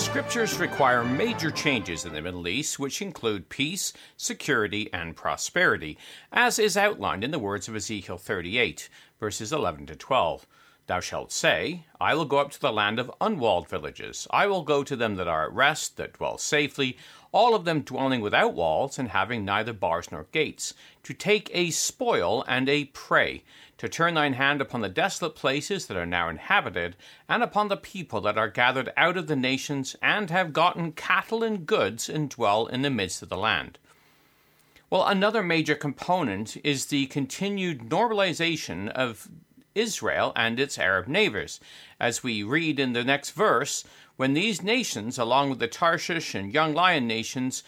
scriptures require major changes in the Middle East, which include peace, security, and prosperity, as is outlined in the words of Ezekiel 38, verses 11 to 12. Thou shalt say, I will go up to the land of unwalled villages. I will go to them that are at rest, that dwell safely, all of them dwelling without walls and having neither bars nor gates, to take a spoil and a prey, to turn thine hand upon the desolate places that are now inhabited, and upon the people that are gathered out of the nations, and have gotten cattle and goods, and dwell in the midst of the land. Well, another major component is the continued normalization of Israel and its Arab neighbors. As we read in the next verse, when these nations, along with the Tarshish and Young Lion nations,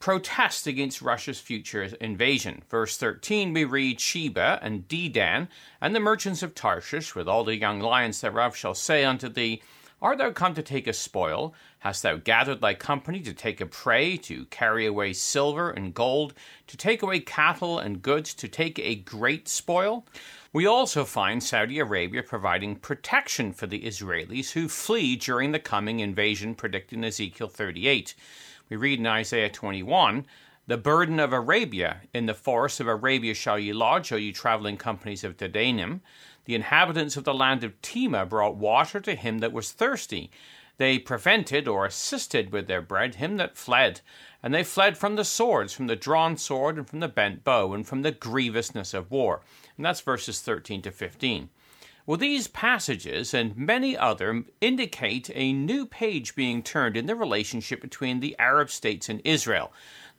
protest against Russia's future invasion. Verse 13, we read Sheba and Dedan, and the merchants of Tarshish, with all the young lions thereof, shall say unto thee, Art thou come to take a spoil? Hast thou gathered thy company to take a prey, to carry away silver and gold, to take away cattle and goods, to take a great spoil? We also find Saudi Arabia providing protection for the Israelis who flee during the coming invasion predicted in Ezekiel 38. We read in Isaiah 21 The burden of Arabia, in the forests of Arabia shall ye lodge, O ye traveling companies of Dedanim. The inhabitants of the land of Tema brought water to him that was thirsty. They prevented or assisted with their bread him that fled. And they fled from the swords, from the drawn sword, and from the bent bow, and from the grievousness of war. And that's verses 13 to 15. Well, these passages and many other indicate a new page being turned in the relationship between the Arab states and Israel.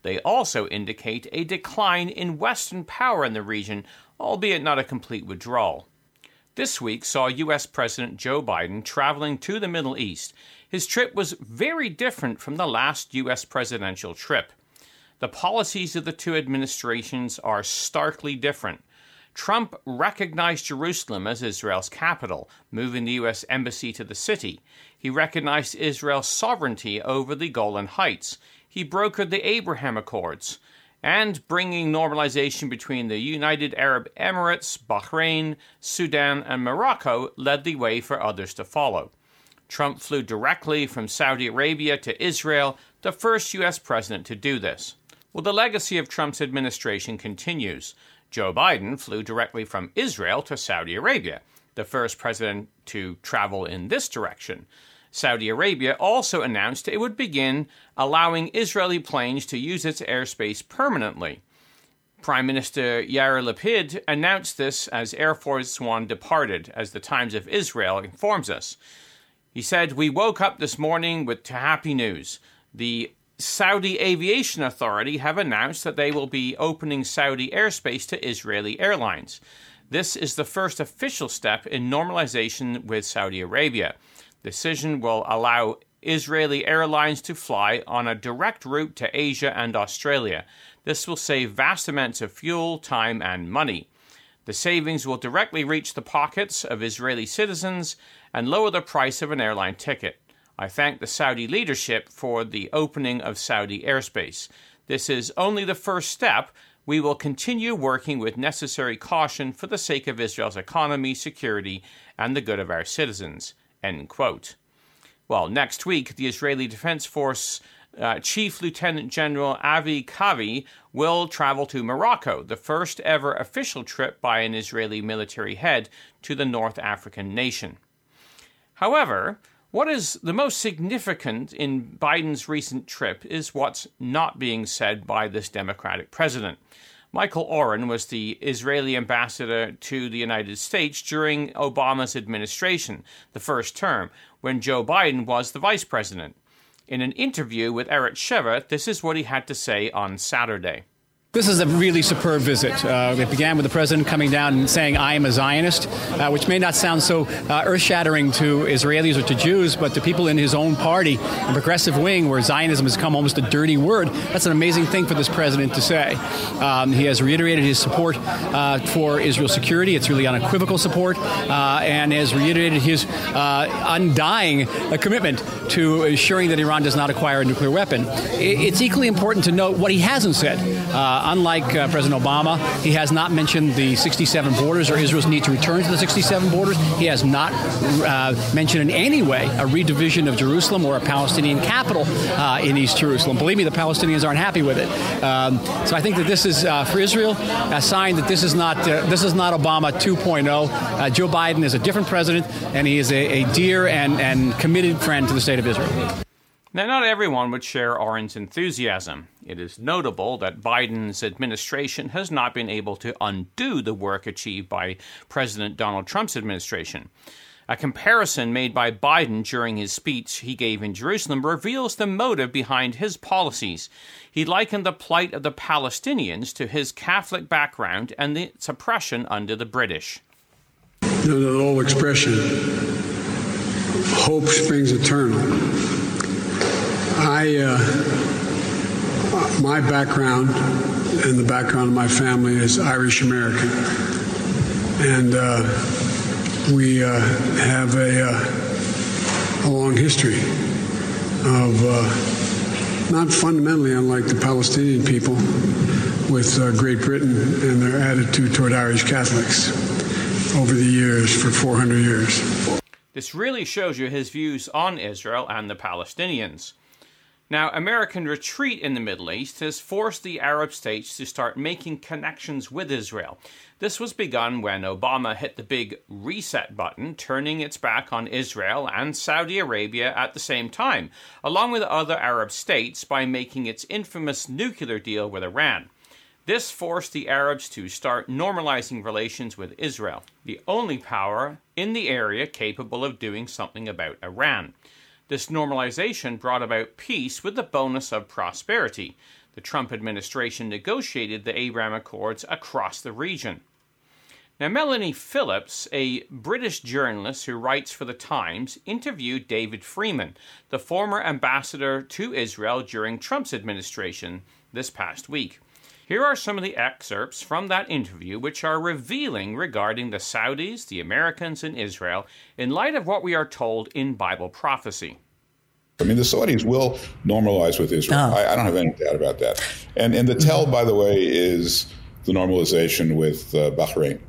They also indicate a decline in Western power in the region, albeit not a complete withdrawal. This week saw U.S. President Joe Biden traveling to the Middle East. His trip was very different from the last U.S. presidential trip. The policies of the two administrations are starkly different. Trump recognized Jerusalem as Israel's capital, moving the U.S. embassy to the city. He recognized Israel's sovereignty over the Golan Heights. He brokered the Abraham Accords. And bringing normalization between the United Arab Emirates, Bahrain, Sudan, and Morocco led the way for others to follow. Trump flew directly from Saudi Arabia to Israel, the first U.S. president to do this. Well, the legacy of Trump's administration continues. Joe Biden flew directly from Israel to Saudi Arabia, the first president to travel in this direction. Saudi Arabia also announced it would begin allowing Israeli planes to use its airspace permanently. Prime Minister Yair Lapid announced this as Air Force One departed, as the Times of Israel informs us. He said, We woke up this morning with happy news. The Saudi Aviation Authority have announced that they will be opening Saudi airspace to Israeli airlines. This is the first official step in normalization with Saudi Arabia. Decision will allow Israeli airlines to fly on a direct route to Asia and Australia. This will save vast amounts of fuel, time, and money. The savings will directly reach the pockets of Israeli citizens and lower the price of an airline ticket. I thank the Saudi leadership for the opening of Saudi airspace. This is only the first step. We will continue working with necessary caution for the sake of Israel's economy, security, and the good of our citizens. End quote. Well, next week, the Israeli Defense Force uh, Chief Lieutenant General Aviv Kochavi will travel to Morocco, the first ever official trip by an Israeli military head to the North African nation. However, what is the most significant in Biden's recent trip is what's not being said by this Democratic president. Michael Oren was the Israeli ambassador to the United States during Obama's administration, the first term, when Joe Biden was the vice president. In an interview with Arutz Sheva, this is what he had to say on Saturday. This is a really superb visit. Uh, it began with the president coming down and saying, I am a Zionist, uh, which may not sound so uh, earth shattering to Israelis or to Jews, but to people in his own party, the progressive wing, where Zionism has come almost a dirty word, that's an amazing thing for this president to say. Um, he has reiterated his support uh, for Israel's security. It's really unequivocal support, uh, and has reiterated his uh, undying commitment to ensuring that Iran does not acquire a nuclear weapon. It's equally important to note what he hasn't said unlike uh, President Obama, he has not mentioned the 67 borders or Israel's need to return to the 67 borders. He has not uh, mentioned in any way a redivision of Jerusalem or a Palestinian capital uh, in East Jerusalem. Believe me, the Palestinians aren't happy with it. Um, so I think that this is uh, for Israel a sign that this is not this is not Obama 2.0. Joe Biden is a different president, and he is a, a dear and, and committed friend to the state of Israel. Now, not everyone would share Oren's enthusiasm. It is notable that Biden's administration has not been able to undo the work achieved by President Donald Trump's administration. A comparison made by Biden during his speech he gave in Jerusalem reveals the motive behind his policies. He likened the plight of the Palestinians to his Catholic background and the suppression under the British. You know, the old expression, hope springs eternal I, uh, my background and the background of my family is Irish American, and uh, we uh, have a, uh, a, long history of uh, not fundamentally unlike the Palestinian people with Great Britain and their attitude toward Irish Catholics over the years for 400 years. This really shows you his views on Israel and the Palestinians. Now, American retreat in the Middle East has forced the Arab states to start making connections with Israel. This was begun when Obama hit the big reset button, turning its back on Israel and Saudi Arabia at the same time, along with other Arab states by making its infamous nuclear deal with Iran. This forced the Arabs to start normalizing relations with Israel, the only power in the area capable of doing something about Iran. This normalization brought about peace with the bonus of prosperity. The Trump administration negotiated the Abraham Accords across the region. Now, Melanie Phillips, a British journalist who writes for The Times, interviewed David Friedman, the former ambassador to Israel during Trump's administration, this past week. Here are some of the excerpts from that interview which are revealing regarding the Saudis, the Americans, and Israel in light of what we are told in Bible prophecy. I mean, the Saudis will normalize with Israel. Oh. I, I, don't have any doubt about that. And and the tell, by the way, is the normalization with uh, Bahrain.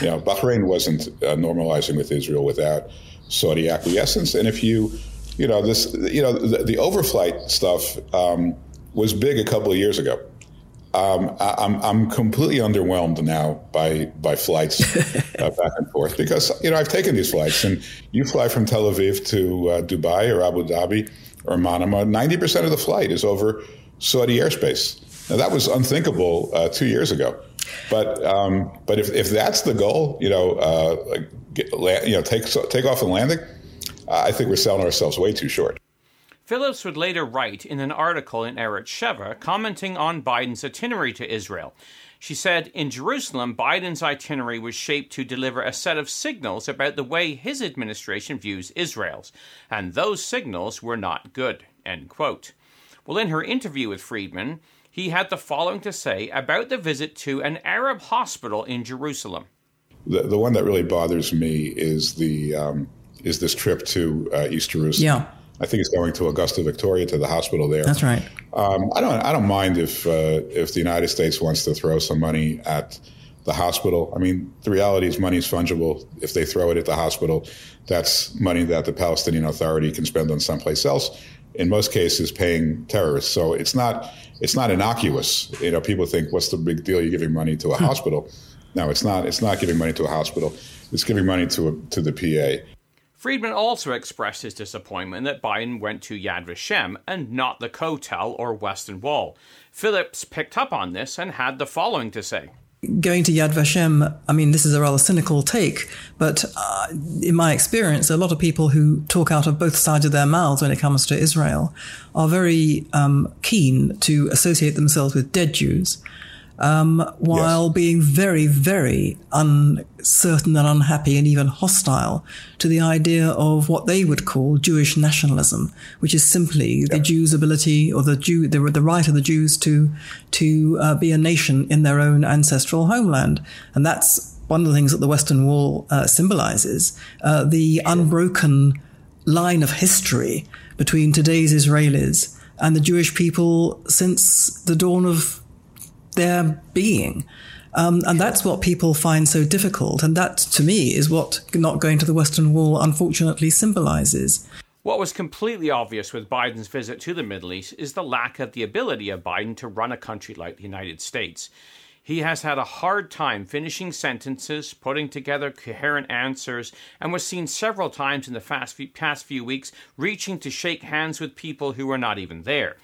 You know, Bahrain wasn't uh, normalizing with Israel without Saudi acquiescence. And if you, you know, this, you know, the, the overflight stuff um, was big a couple of years ago. Um, I, am I'm, I'm completely underwhelmed now by by flights uh, back and forth because you know I've taken these flights and you fly from Tel Aviv to uh, Dubai or Abu Dhabi or Manama. Ninety percent of the flight is over Saudi airspace. Now that was unthinkable uh, two years ago, but um, but if, if that's the goal, you know, uh, get, you know, take take off and landing, I think we're selling ourselves way too short. Phillips would later write in an article in Arutz Sheva commenting on Biden's itinerary to Israel. She said, In Jerusalem, Biden's itinerary was shaped to deliver a set of signals about the way his administration views Israel's, and those signals were not good. End quote. Well, in her interview with Friedman, he had the following to say about the visit to an Arab hospital in Jerusalem. The, the one that really bothers me is the um, is this trip to uh, East Jerusalem. Yeah. I think he's going to Augusta Victoria to the hospital there. That's right. Um, I don't. I don't mind if uh, if the United States wants to throw some money at the hospital. I mean, the reality is money is fungible. If they throw it at the hospital, that's money that the Palestinian Authority can spend on someplace else. In most cases, paying terrorists. So it's not it's not innocuous. You know, people think, "What's the big deal? You're giving money to a hospital." No, it's not. It's not giving money to a hospital. It's giving money to a, to the PA. Friedman also expressed his disappointment that Biden went to Yad Vashem and not the Kotel or Western Wall. Phillips picked up on this and had the following to say. Going to Yad Vashem, I mean, this is a rather cynical take, but uh, in my experience, a lot of people who talk out of both sides of their mouths when it comes to Israel are very um, keen to associate themselves with dead Jews um, while yes. being very, very uncertain and unhappy and even hostile to the idea of what they would call Jewish nationalism, which is simply the Jews' ability or the Jew, the, the right of the Jews to to uh, be a nation in their own ancestral homeland, and that's one of the things that the Western Wall uh, symbolizes: uh, the unbroken line of history between today's Israelis and the Jewish people since the dawn of their being. Um, and that's what people find so difficult. And that, to me, is what not going to the Western Wall unfortunately symbolizes. What was completely obvious with Biden's visit to the Middle East is the lack of the ability of Biden to run a country like the United States. He has had a hard time finishing sentences, putting together coherent answers, and was seen several times in the past few weeks reaching to shake hands with people who were not even there.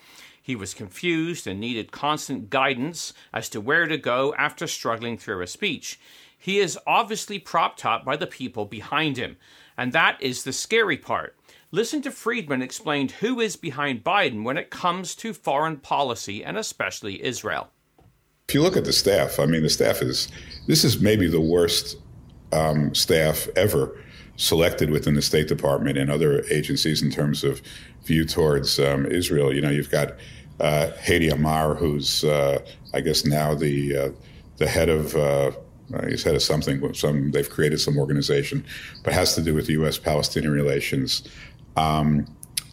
He was confused and needed constant guidance as to where to go after struggling through a speech. He is obviously propped up by the people behind him, and that is the scary part. Listen to Friedman explain who is behind Biden when it comes to foreign policy and especially Israel. If you look at the staff, I mean, the staff is this is maybe the worst um, staff ever selected within the State Department and other agencies in terms of view towards um, Israel. You know, you've got uh, Amr, who's uh, I guess now the uh, the head of uh, he's head of something. Some they've created some organization, but has to do with U.S.-Palestinian relations um,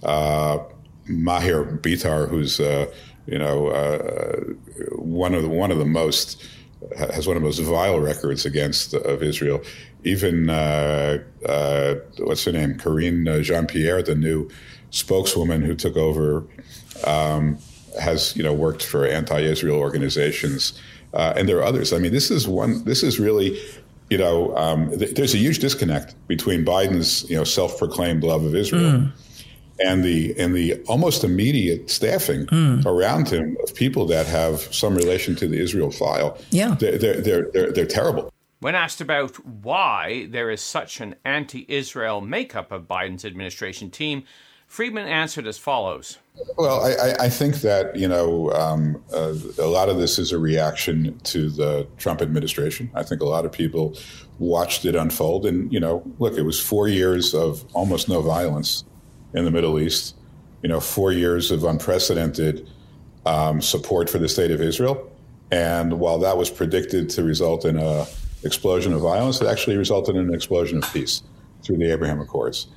uh, Maher Bitar, who's uh, you know one of the, one of the most has one of the most vile records against of Israel. Even uh, uh, what's her name, Karine Jean Pierre, the new spokeswoman who took over, um, has you know worked for anti-Israel organizations, uh, and there are others. I mean, this is one. This is really you know, um, th- there's a huge disconnect between Biden's, you know, self-proclaimed love of Israel mm. and the and the almost immediate staffing mm. around him of people that have some relation to the Israel file. Yeah, they're they're they're, they're, they're terrible. When asked about why there is such an anti-Israel makeup of Biden's administration team, Friedman answered as follows. Well, I, I think that you know um, uh, a lot of this is a reaction to the Trump administration. I think a lot of people watched it unfold, and you know, look, it was four years of almost no violence in the Middle East. You know, four years of unprecedented um, support for the state of Israel, and while that was predicted to result in a explosion of violence, it actually resulted in an explosion of peace through the Abraham Accords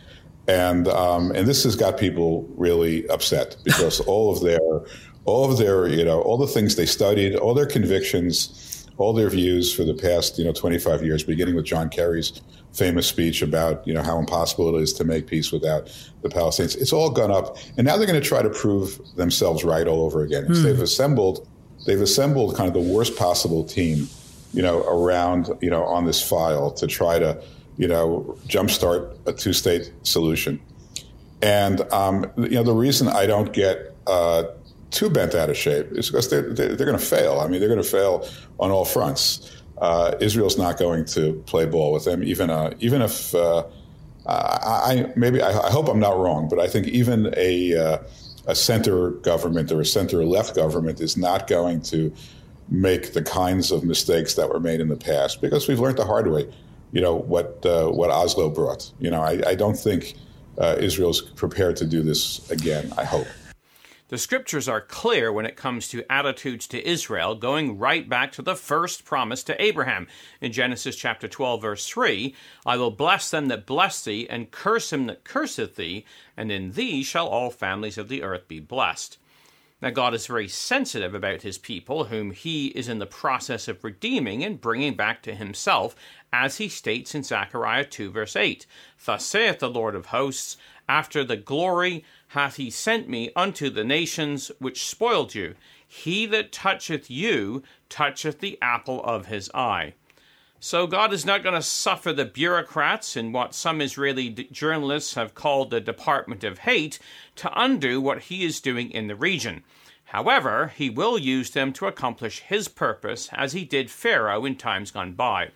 and um, and this has got people really upset because all of their all of their you know all the things they studied, all their convictions, all their views for the past you know 25 years, beginning with John Kerry's famous speech about you know how impossible it is to make peace without the Palestinians. It's all gone up, and now they're going to try to prove themselves right all over again. Mm. They've assembled they've assembled kind of the worst possible team, you know, around you know on this file to try to you know, jumpstart a two-state solution. And um, you know, the reason I don't get uh, too bent out of shape is because they're they're, they're going to fail. I mean, they're going to fail on all fronts. Uh, Israel's not going to play ball with them, even uh, even if uh, I, maybe I, I, hope I'm not wrong, but I think even a uh, a center government or a center left government is not going to make the kinds of mistakes that were made in the past because we've learned the hard way you know what uh, what Oslo brought. You know, I, I don't think uh, Israel's prepared to do this again. I hope. The scriptures are clear when it comes to attitudes to Israel, going right back to the first promise to Abraham. In Genesis chapter 12, verse 3, I will bless them that bless thee, and curse him that curseth thee, and in thee shall all families of the earth be blessed. Now, God is very sensitive about his people, whom he is in the process of redeeming and bringing back to himself, as he states in Zechariah 2, verse 8 Thus saith the Lord of hosts, After the glory hath he sent me unto the nations which spoiled you. He that toucheth you toucheth the apple of his eye. So God is not going to suffer the bureaucrats in what some Israeli d- journalists have called the Department of Hate to undo what he is doing in the region. However, he will use them to accomplish his purpose as he did Pharaoh in times gone by.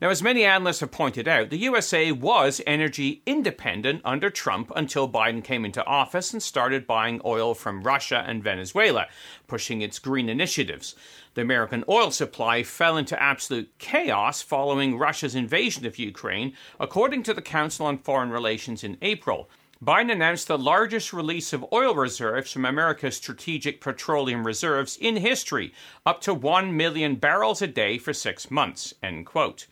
Now, as many analysts have pointed out, the USA was energy independent under Trump until Biden came into office and started buying oil from Russia and Venezuela, pushing its green initiatives. The American oil supply fell into absolute chaos following Russia's invasion of Ukraine, according to the Council on Foreign Relations in April. Biden announced the largest release of oil reserves from America's strategic petroleum reserves in history, up to 1 million barrels a day for six months. End quote.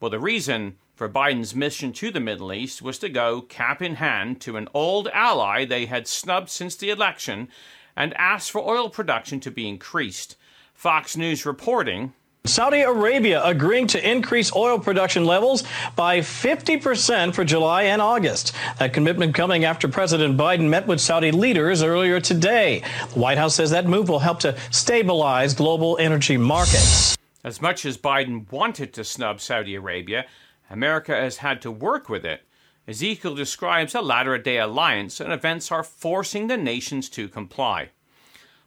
Well, the reason for Biden's mission to the Middle East was to go cap in hand to an old ally they had snubbed since the election and ask for oil production to be increased. Fox News reporting. Saudi Arabia agreeing to increase oil production levels by 50% for July and August. That commitment coming after President Biden met with Saudi leaders earlier today. The White House says that move will help to stabilize global energy markets. As much as Biden wanted to snub Saudi Arabia, America has had to work with it. Ezekiel describes a latter day alliance, and events are forcing the nations to comply.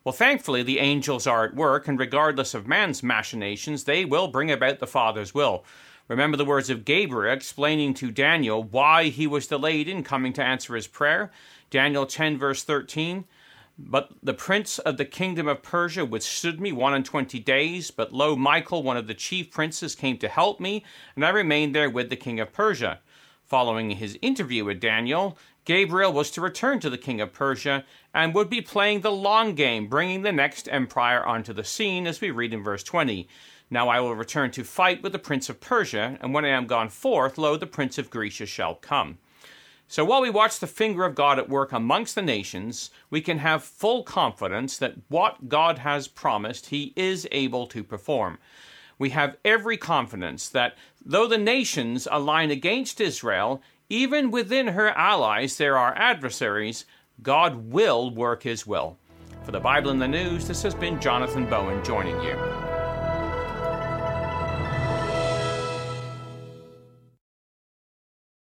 Well, thankfully, the angels are at work, and regardless of man's machinations, they will bring about the Father's will. Remember the words of Gabriel explaining to Daniel why he was delayed in coming to answer his prayer? Daniel 10, verse 13. But the prince of the kingdom of Persia withstood me one and twenty days. But lo, Michael, one of the chief princes, came to help me, and I remained there with the king of Persia. Following his interview with Daniel, Gabriel was to return to the king of Persia and would be playing the long game, bringing the next empire onto the scene, as we read in verse 20. Now I will return to fight with the prince of Persia, and when I am gone forth, lo, the prince of Grecia shall come. So while we watch the finger of God at work amongst the nations, we can have full confidence that what God has promised, He is able to perform. We have every confidence that though the nations align against Israel, even within her allies, there are adversaries. God will work his will. For the Bible in the News, this has been Jonathan Bowen joining you.